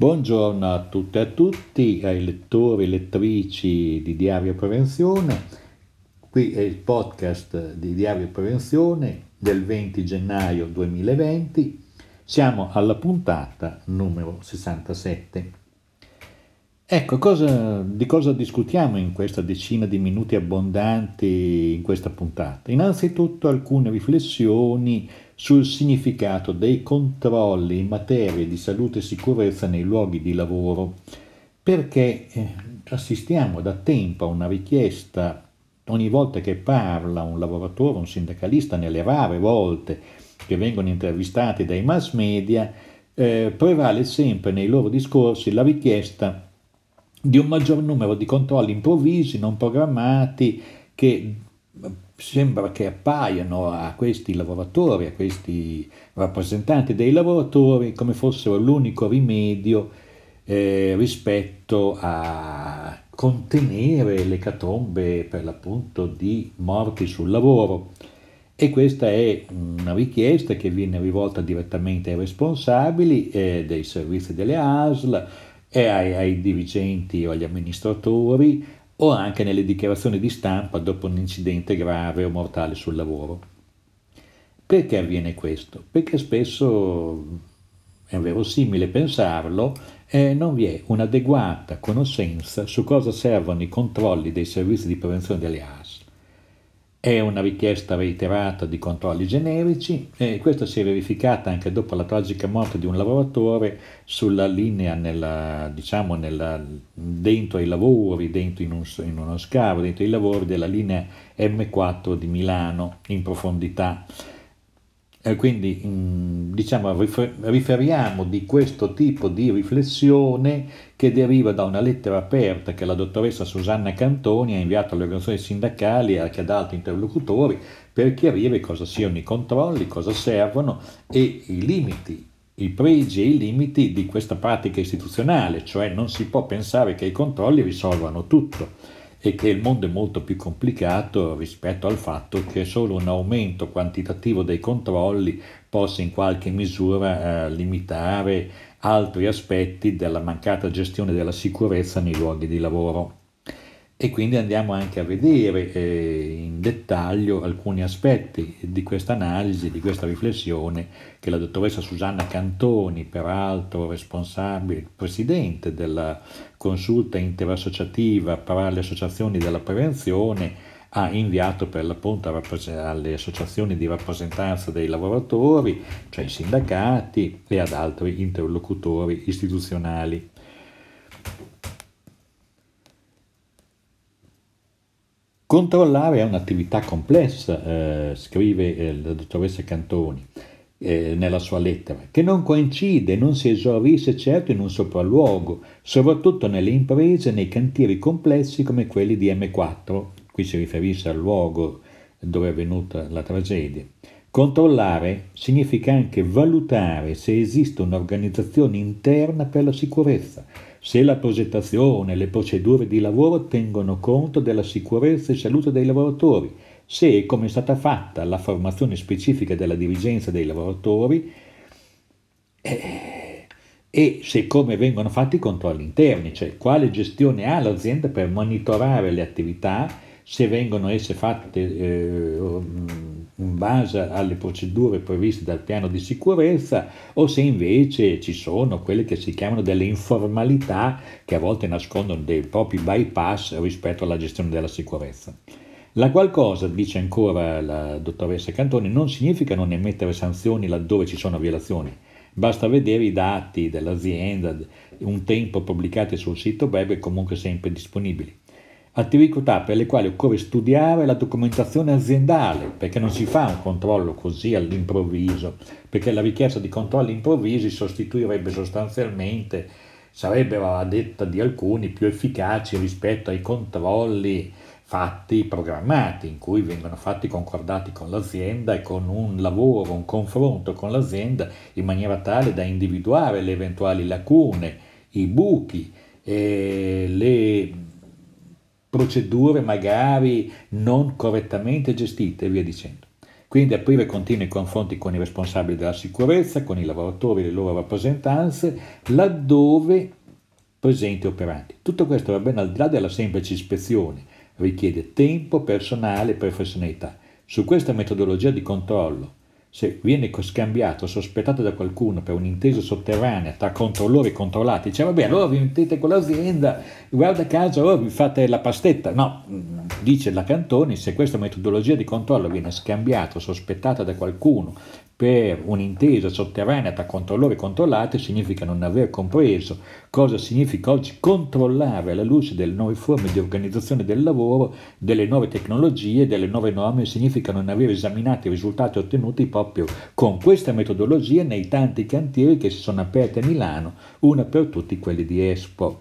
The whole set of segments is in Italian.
Buongiorno a tutte e a tutti, ai lettori e lettrici di Diario Prevenzione. Qui è il podcast di Diario Prevenzione del 20 gennaio 2020. Siamo alla puntata numero 67. Ecco, cosa, di cosa discutiamo in questa decina di minuti abbondanti in questa puntata? Innanzitutto alcune riflessioni sul significato dei controlli in materia di salute e sicurezza nei luoghi di lavoro, perché eh, assistiamo da tempo a una richiesta ogni volta che parla un lavoratore, un sindacalista, nelle rare volte che vengono intervistati dai mass media, eh, prevale sempre nei loro discorsi la richiesta di un maggior numero di controlli improvvisi, non programmati, che sembra che appaiano a questi lavoratori, a questi rappresentanti dei lavoratori, come fossero l'unico rimedio eh, rispetto a contenere le catombe per l'appunto di morti sul lavoro. E questa è una richiesta che viene rivolta direttamente ai responsabili eh, dei servizi delle ASL, e ai, ai dirigenti o agli amministratori o anche nelle dichiarazioni di stampa dopo un incidente grave o mortale sul lavoro. Perché avviene questo? Perché spesso è verosimile pensarlo, eh, non vi è un'adeguata conoscenza su cosa servono i controlli dei servizi di prevenzione delle AS. È una richiesta reiterata di controlli generici e questa si è verificata anche dopo la tragica morte di un lavoratore sulla linea nella, diciamo nella, dentro ai lavori, dentro in, un, in uno scavo, dentro i lavori della linea M4 di Milano in profondità. E quindi mm, diciamo, riferiamo di questo tipo di riflessione che deriva da una lettera aperta che la dottoressa Susanna Cantoni ha inviato alle organizzazioni sindacali e anche ad altri interlocutori per chiarire cosa siano i controlli, cosa servono e i limiti i pregi e i limiti di questa pratica istituzionale, cioè non si può pensare che i controlli risolvano tutto e che il mondo è molto più complicato rispetto al fatto che solo un aumento quantitativo dei controlli possa in qualche misura eh, limitare altri aspetti della mancata gestione della sicurezza nei luoghi di lavoro e quindi andiamo anche a vedere eh, in dettaglio alcuni aspetti di questa analisi, di questa riflessione che la dottoressa Susanna Cantoni, peraltro responsabile, presidente della consulta interassociativa per le associazioni della prevenzione, ha inviato per l'appunto alle associazioni di rappresentanza dei lavoratori, cioè i sindacati e ad altri interlocutori istituzionali. Controllare è un'attività complessa, eh, scrive eh, la dottoressa Cantoni eh, nella sua lettera, che non coincide, non si esaurisce certo in un sopralluogo, soprattutto nelle imprese nei cantieri complessi come quelli di M4, qui si riferisce al luogo dove è avvenuta la tragedia. Controllare significa anche valutare se esiste un'organizzazione interna per la sicurezza, se la progettazione e le procedure di lavoro tengono conto della sicurezza e salute dei lavoratori, se come è stata fatta la formazione specifica della dirigenza dei lavoratori eh, e se come vengono fatti i controlli interni, cioè quale gestione ha l'azienda per monitorare le attività, se vengono esse fatte eh, in base alle procedure previste dal piano di sicurezza o se invece ci sono quelle che si chiamano delle informalità che a volte nascondono dei propri bypass rispetto alla gestione della sicurezza. La qualcosa, dice ancora la dottoressa Cantoni, non significa non emettere sanzioni laddove ci sono violazioni. Basta vedere i dati dell'azienda, un tempo pubblicati sul sito web e comunque sempre disponibili attività per le quali occorre studiare la documentazione aziendale, perché non si fa un controllo così all'improvviso, perché la richiesta di controlli improvvisi sostituirebbe sostanzialmente, sarebbero a detta di alcuni più efficaci rispetto ai controlli fatti programmati, in cui vengono fatti concordati con l'azienda e con un lavoro, un confronto con l'azienda in maniera tale da individuare le eventuali lacune, i buchi, le procedure magari non correttamente gestite e via dicendo. Quindi aprire continui confronti con i responsabili della sicurezza, con i lavoratori e le loro rappresentanze, laddove presenti e operanti. Tutto questo va bene al di là della semplice ispezione, richiede tempo, personale e professionalità. Su questa metodologia di controllo se viene scambiato, sospettato da qualcuno per un'intesa sotterranea tra controllori e controllati, dice vabbè allora vi mettete con l'azienda, guarda caso allora vi fate la pastetta. No, dice la Cantoni, se questa metodologia di controllo viene scambiata, sospettata da qualcuno per un'intesa sotterranea tra controllori e controllati significa non aver compreso cosa significa oggi controllare alla luce delle nuove forme di organizzazione del lavoro, delle nuove tecnologie, delle nuove norme, significa non aver esaminato i risultati ottenuti proprio con questa metodologia nei tanti cantieri che si sono aperti a Milano, una per tutti quelli di Expo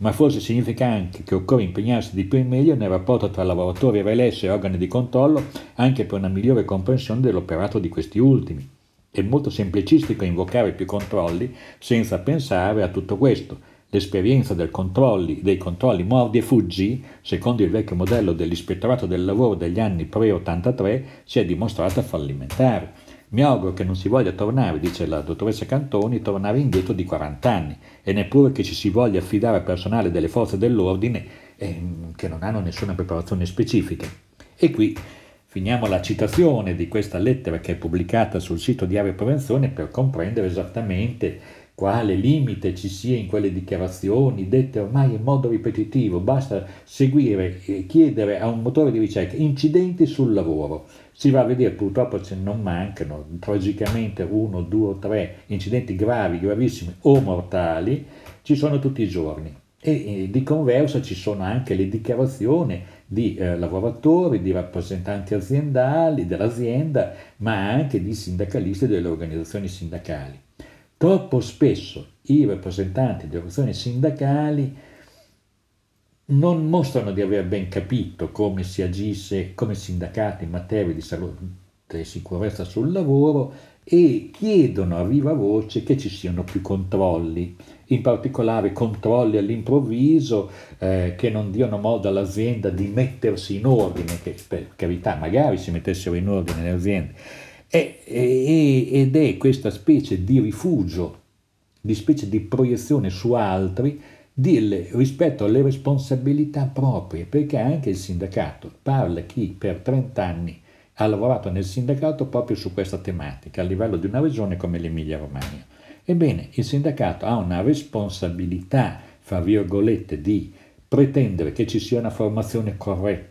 ma forse significa anche che occorre impegnarsi di più e meglio nel rapporto tra lavoratori RLS e organi di controllo anche per una migliore comprensione dell'operato di questi ultimi. È molto semplicistico invocare più controlli senza pensare a tutto questo. L'esperienza controlli, dei controlli mordi e fuggi, secondo il vecchio modello dell'ispettorato del lavoro degli anni pre-83, si è dimostrata fallimentare. Mi auguro che non si voglia tornare, dice la dottoressa Cantoni, tornare indietro di 40 anni e neppure che ci si voglia affidare al personale delle forze dell'ordine eh, che non hanno nessuna preparazione specifica. E qui finiamo la citazione di questa lettera che è pubblicata sul sito di Area Prevenzione per comprendere esattamente quale limite ci sia in quelle dichiarazioni dette ormai in modo ripetitivo. Basta seguire e chiedere a un motore di ricerca incidenti sul lavoro si va a vedere purtroppo ce non mancano tragicamente uno, due o tre incidenti gravi, gravissimi o mortali, ci sono tutti i giorni. E, e di converso ci sono anche le dichiarazioni di eh, lavoratori, di rappresentanti aziendali dell'azienda, ma anche di sindacalisti delle organizzazioni sindacali. Troppo spesso i rappresentanti delle organizzazioni sindacali non mostrano di aver ben capito come si agisse come sindacati in materia di salute e sicurezza sul lavoro e chiedono a viva voce che ci siano più controlli, in particolare controlli all'improvviso eh, che non diano modo all'azienda di mettersi in ordine, che per carità magari si mettessero in ordine le aziende, e, e, ed è questa specie di rifugio, di specie di proiezione su altri dirle rispetto alle responsabilità proprie, perché anche il sindacato parla chi per 30 anni ha lavorato nel sindacato proprio su questa tematica a livello di una regione come l'Emilia Romagna. Ebbene, il sindacato ha una responsabilità, fra virgolette, di pretendere che ci sia una formazione corretta,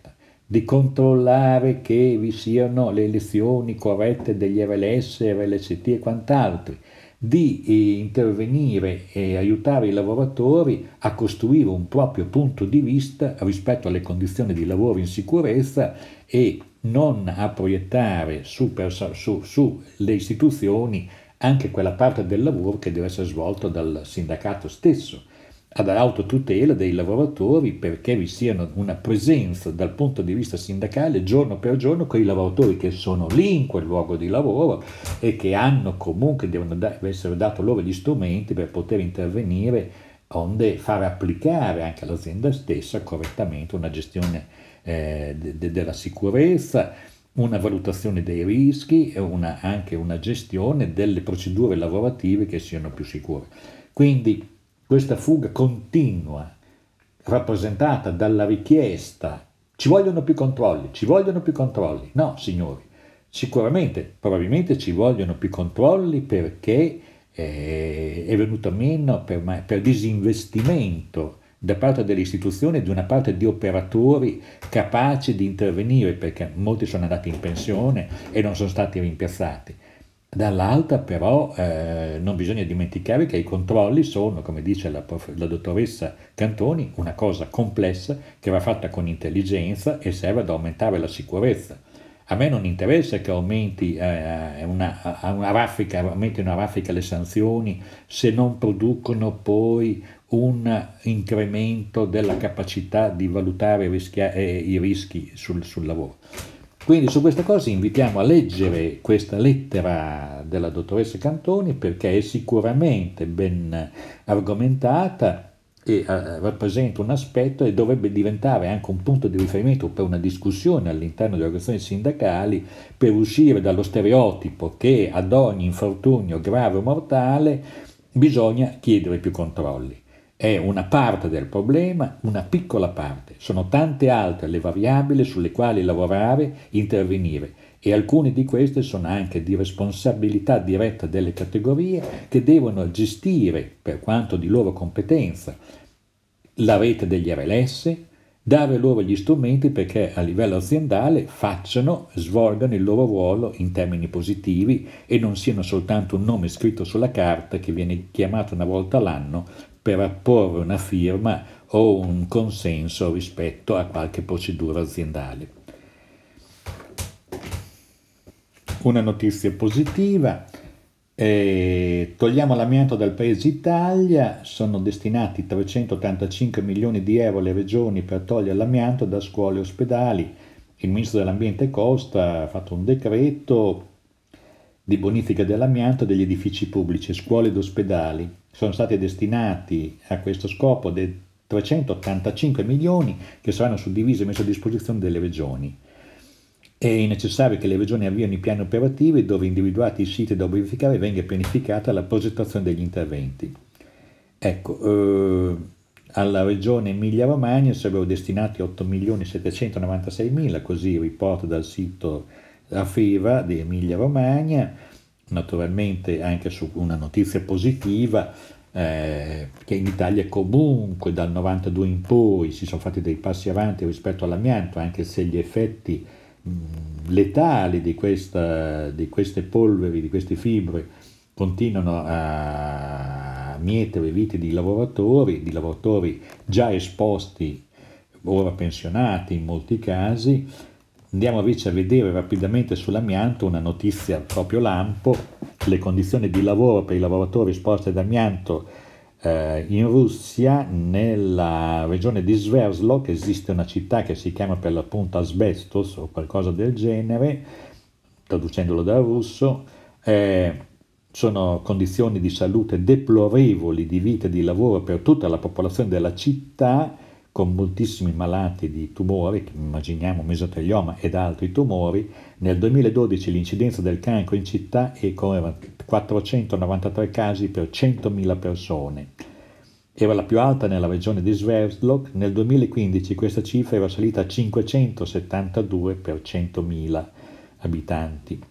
di controllare che vi siano le elezioni corrette degli RLS, RLST e quant'altro, di eh, intervenire e aiutare i lavoratori a costruire un proprio punto di vista rispetto alle condizioni di lavoro in sicurezza e non a proiettare su, perso- su, su istituzioni anche quella parte del lavoro che deve essere svolto dal sindacato stesso all'autotutela dei lavoratori perché vi sia una presenza dal punto di vista sindacale giorno per giorno con i lavoratori che sono lì in quel luogo di lavoro e che hanno comunque, devono essere dati loro gli strumenti per poter intervenire onde fare applicare anche all'azienda stessa correttamente una gestione eh, de, de, della sicurezza, una valutazione dei rischi e una, anche una gestione delle procedure lavorative che siano più sicure. Quindi questa fuga continua, rappresentata dalla richiesta, ci vogliono più controlli, ci vogliono più controlli. No, signori, sicuramente, probabilmente ci vogliono più controlli perché eh, è venuto meno per, per disinvestimento da parte delle istituzioni e di una parte di operatori capaci di intervenire perché molti sono andati in pensione e non sono stati rimpiazzati. Dall'altra però eh, non bisogna dimenticare che i controlli sono, come dice la, prof, la, dottoressa Cantoni, una cosa complessa che va fatta con intelligenza e serve ad aumentare la sicurezza. A me non interessa che aumenti eh, una, una raffica, aumenti una raffica le sanzioni se non producono poi un incremento della capacità di valutare i rischi, eh, i rischi sul, sul lavoro. Quindi su questa cosa invitiamo a leggere questa lettera della dottoressa Cantoni perché è sicuramente ben argomentata e eh, rappresenta un aspetto e dovrebbe diventare anche un punto di riferimento per una discussione all'interno delle organizzazioni sindacali per uscire dallo stereotipo che ad ogni infortunio grave o mortale bisogna chiedere più controlli. È una parte del problema, una piccola parte. Sono tante altre le variabili sulle quali lavorare, intervenire e alcune di queste sono anche di responsabilità diretta delle categorie che devono gestire, per quanto di loro competenza, la rete degli RLS, dare loro gli strumenti perché a livello aziendale facciano, svolgano il loro ruolo in termini positivi e non siano soltanto un nome scritto sulla carta che viene chiamato una volta l'anno per apporre una firma o un consenso rispetto a qualche procedura aziendale. Una notizia positiva, eh, togliamo l'amianto dal paese Italia, sono destinati 385 milioni di euro alle regioni per togliere l'amianto da scuole e ospedali. Il ministro dell'Ambiente Costa ha fatto un decreto di bonifica dell'amianto degli edifici pubblici, scuole ed ospedali. Sono stati destinati a questo scopo dei 385 milioni che saranno suddivisi e messi a disposizione delle regioni. È necessario che le regioni avviino i piani operativi dove individuati i siti da bonificare venga pianificata la progettazione degli interventi. Ecco, eh, alla regione Emilia-Romagna sarebbero destinati 8 milioni 796 mila, così riporta dal sito AFEVA di Emilia-Romagna, naturalmente anche su una notizia positiva, eh, che in Italia comunque dal 92 in poi si sono fatti dei passi avanti rispetto all'amianto, anche se gli effetti letali di, questa, di queste polveri, di queste fibre, continuano a mietere vite di lavoratori, di lavoratori già esposti, ora pensionati in molti casi. Andiamo invece a vedere rapidamente sull'amianto una notizia proprio lampo, le condizioni di lavoro per i lavoratori esposti ad amianto eh, in Russia, nella regione di Sverdlovsk, esiste una città che si chiama per l'appunto Asbestos o qualcosa del genere, traducendolo dal russo, eh, sono condizioni di salute deplorevoli di vita e di lavoro per tutta la popolazione della città, con moltissimi malati di tumori, immaginiamo mesotelioma ed altri tumori, nel 2012 l'incidenza del cancro in città è con 493 casi per 100.000 persone. Era la più alta nella regione di Sverdlovsk, nel 2015 questa cifra era salita a 572 per 100.000 abitanti,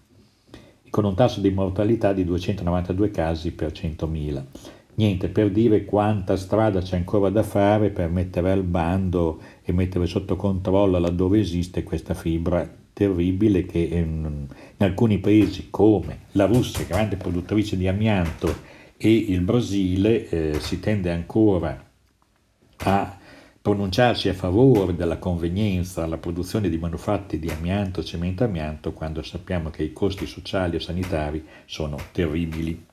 con un tasso di mortalità di 292 casi per 100.000. Niente, per dire quanta strada c'è ancora da fare per mettere al bando e mettere sotto controllo laddove esiste questa fibra terribile che in, in alcuni paesi come la Russia, grande produttrice di amianto, e il Brasile eh, si tende ancora a pronunciarsi a favore della convenienza alla produzione di manufatti di amianto, cemento amianto, quando sappiamo che i costi sociali e sanitari sono terribili.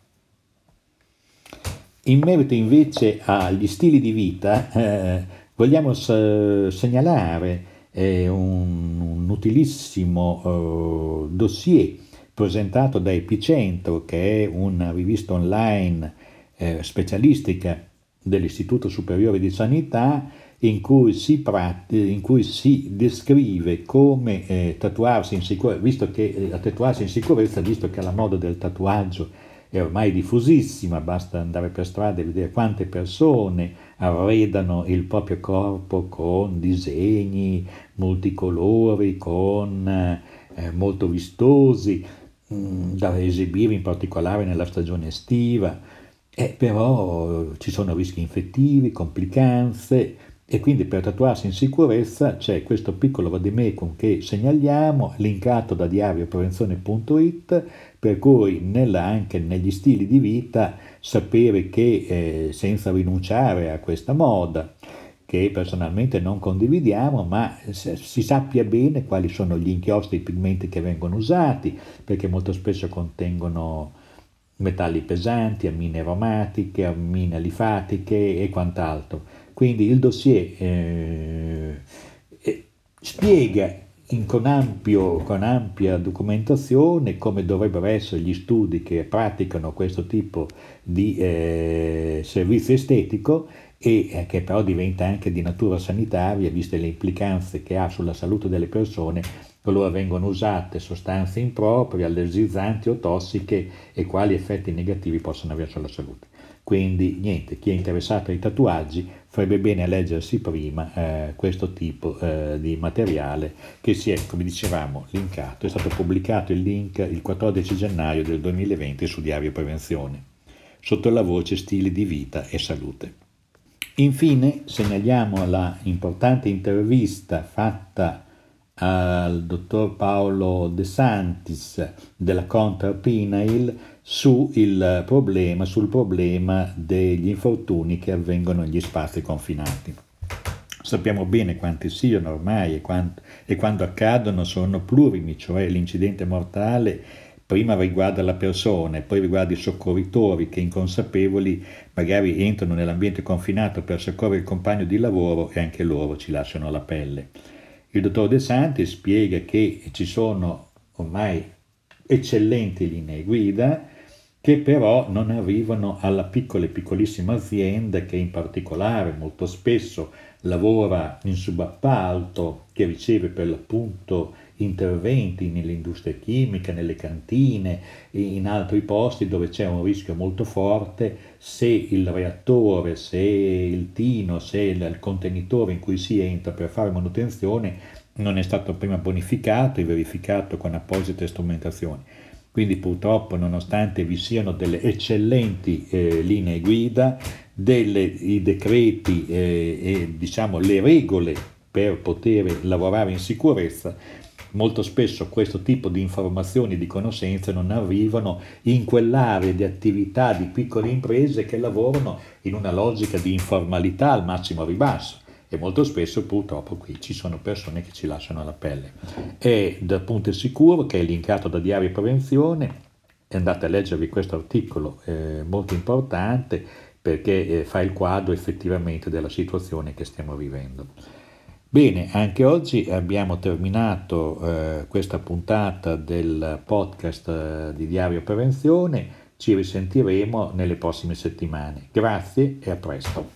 In merito invece agli stili di vita, eh, vogliamo s- segnalare eh, un, un, utilissimo eh, dossier presentato da Epicentro, che è una rivista online eh, specialistica dell'Istituto Superiore di Sanità, in cui si, pratti, in cui si descrive come eh, tatuarsi in sicurezza, visto che eh, tatuarsi in sicurezza, visto che la moda del tatuaggio è ormai diffusissima, basta andare per strada e vedere quante persone arredano il proprio corpo con disegni multicolori, con, eh, molto vistosi, mh, mm, da esibire in particolare nella stagione estiva, eh, però ci sono rischi infettivi, complicanze, e quindi per tatuarsi in sicurezza c'è questo piccolo vademecum che segnaliamo, linkato da diarioprevenzione.it, per cui nella, anche negli stili di vita sapere che eh, senza rinunciare a questa moda, che personalmente non condividiamo, ma si sappia bene quali sono gli inchiostri, i pigmenti che vengono usati, perché molto spesso contengono metalli pesanti, ammine aromatiche, ammine alifatiche e quant'altro quindi il dossier eh, spiega con, ampio, con, ampia documentazione come dovrebbero essere gli studi che praticano questo tipo di eh, servizio estetico e eh, che però diventa anche di natura sanitaria, viste le implicanze che ha sulla salute delle persone qualora vengono usate sostanze improprie, allergizzanti o tossiche e quali effetti negativi possono avere sulla salute. Quindi niente, chi è interessato ai tatuaggi farebbe bene a leggersi prima eh, questo tipo eh, di materiale che si è, come dicevamo, linkato. È stato pubblicato il link il 14 gennaio del 2020 su Diario Prevenzione, sotto la voce Stili di vita e salute. Infine segnaliamo la importante intervista fatta al dottor Paolo De Santis della Contra Pinail su problema, sul problema degli infortuni che avvengono negli spazi confinati. Sappiamo bene quanti siano ormai e, quanto, e quando accadono sono plurimi, cioè l'incidente mortale prima riguarda la persona e poi riguarda i soccorritori che inconsapevoli magari entrano nell'ambiente confinato per soccorrere il compagno di lavoro e anche loro ci lasciano la pelle. Il dottor De Santi spiega che ci sono ormai eccellenti linee guida che però non arrivano alla piccola e piccolissima azienda che in particolare molto spesso lavora in subappalto, che riceve per l'appunto interventi nell'industria chimica, nelle cantine, in altri posti dove c'è un rischio molto forte se il reattore, se il tino, se il contenitore in cui si entra per fare manutenzione non è stato prima bonificato e verificato con apposite strumentazioni. Quindi purtroppo nonostante vi siano delle eccellenti eh, linee guida, delle, i decreti eh, e diciamo le regole per poter lavorare in sicurezza, molto spesso questo tipo di informazioni e di conoscenze non arrivano in quell'area di attività di piccole imprese che lavorano in una logica di informalità al massimo ribasso e molto spesso purtroppo qui ci sono persone che ci lasciano la pelle. E da Punto Sicuro, che è linkato da Diario Prevenzione, andate a leggervi questo articolo eh, molto importante perché eh, fa il quadro effettivamente della situazione che stiamo vivendo. Bene, anche oggi abbiamo terminato eh, questa puntata del podcast eh, di Diario Prevenzione, ci risentiremo nelle prossime settimane. Grazie e a presto.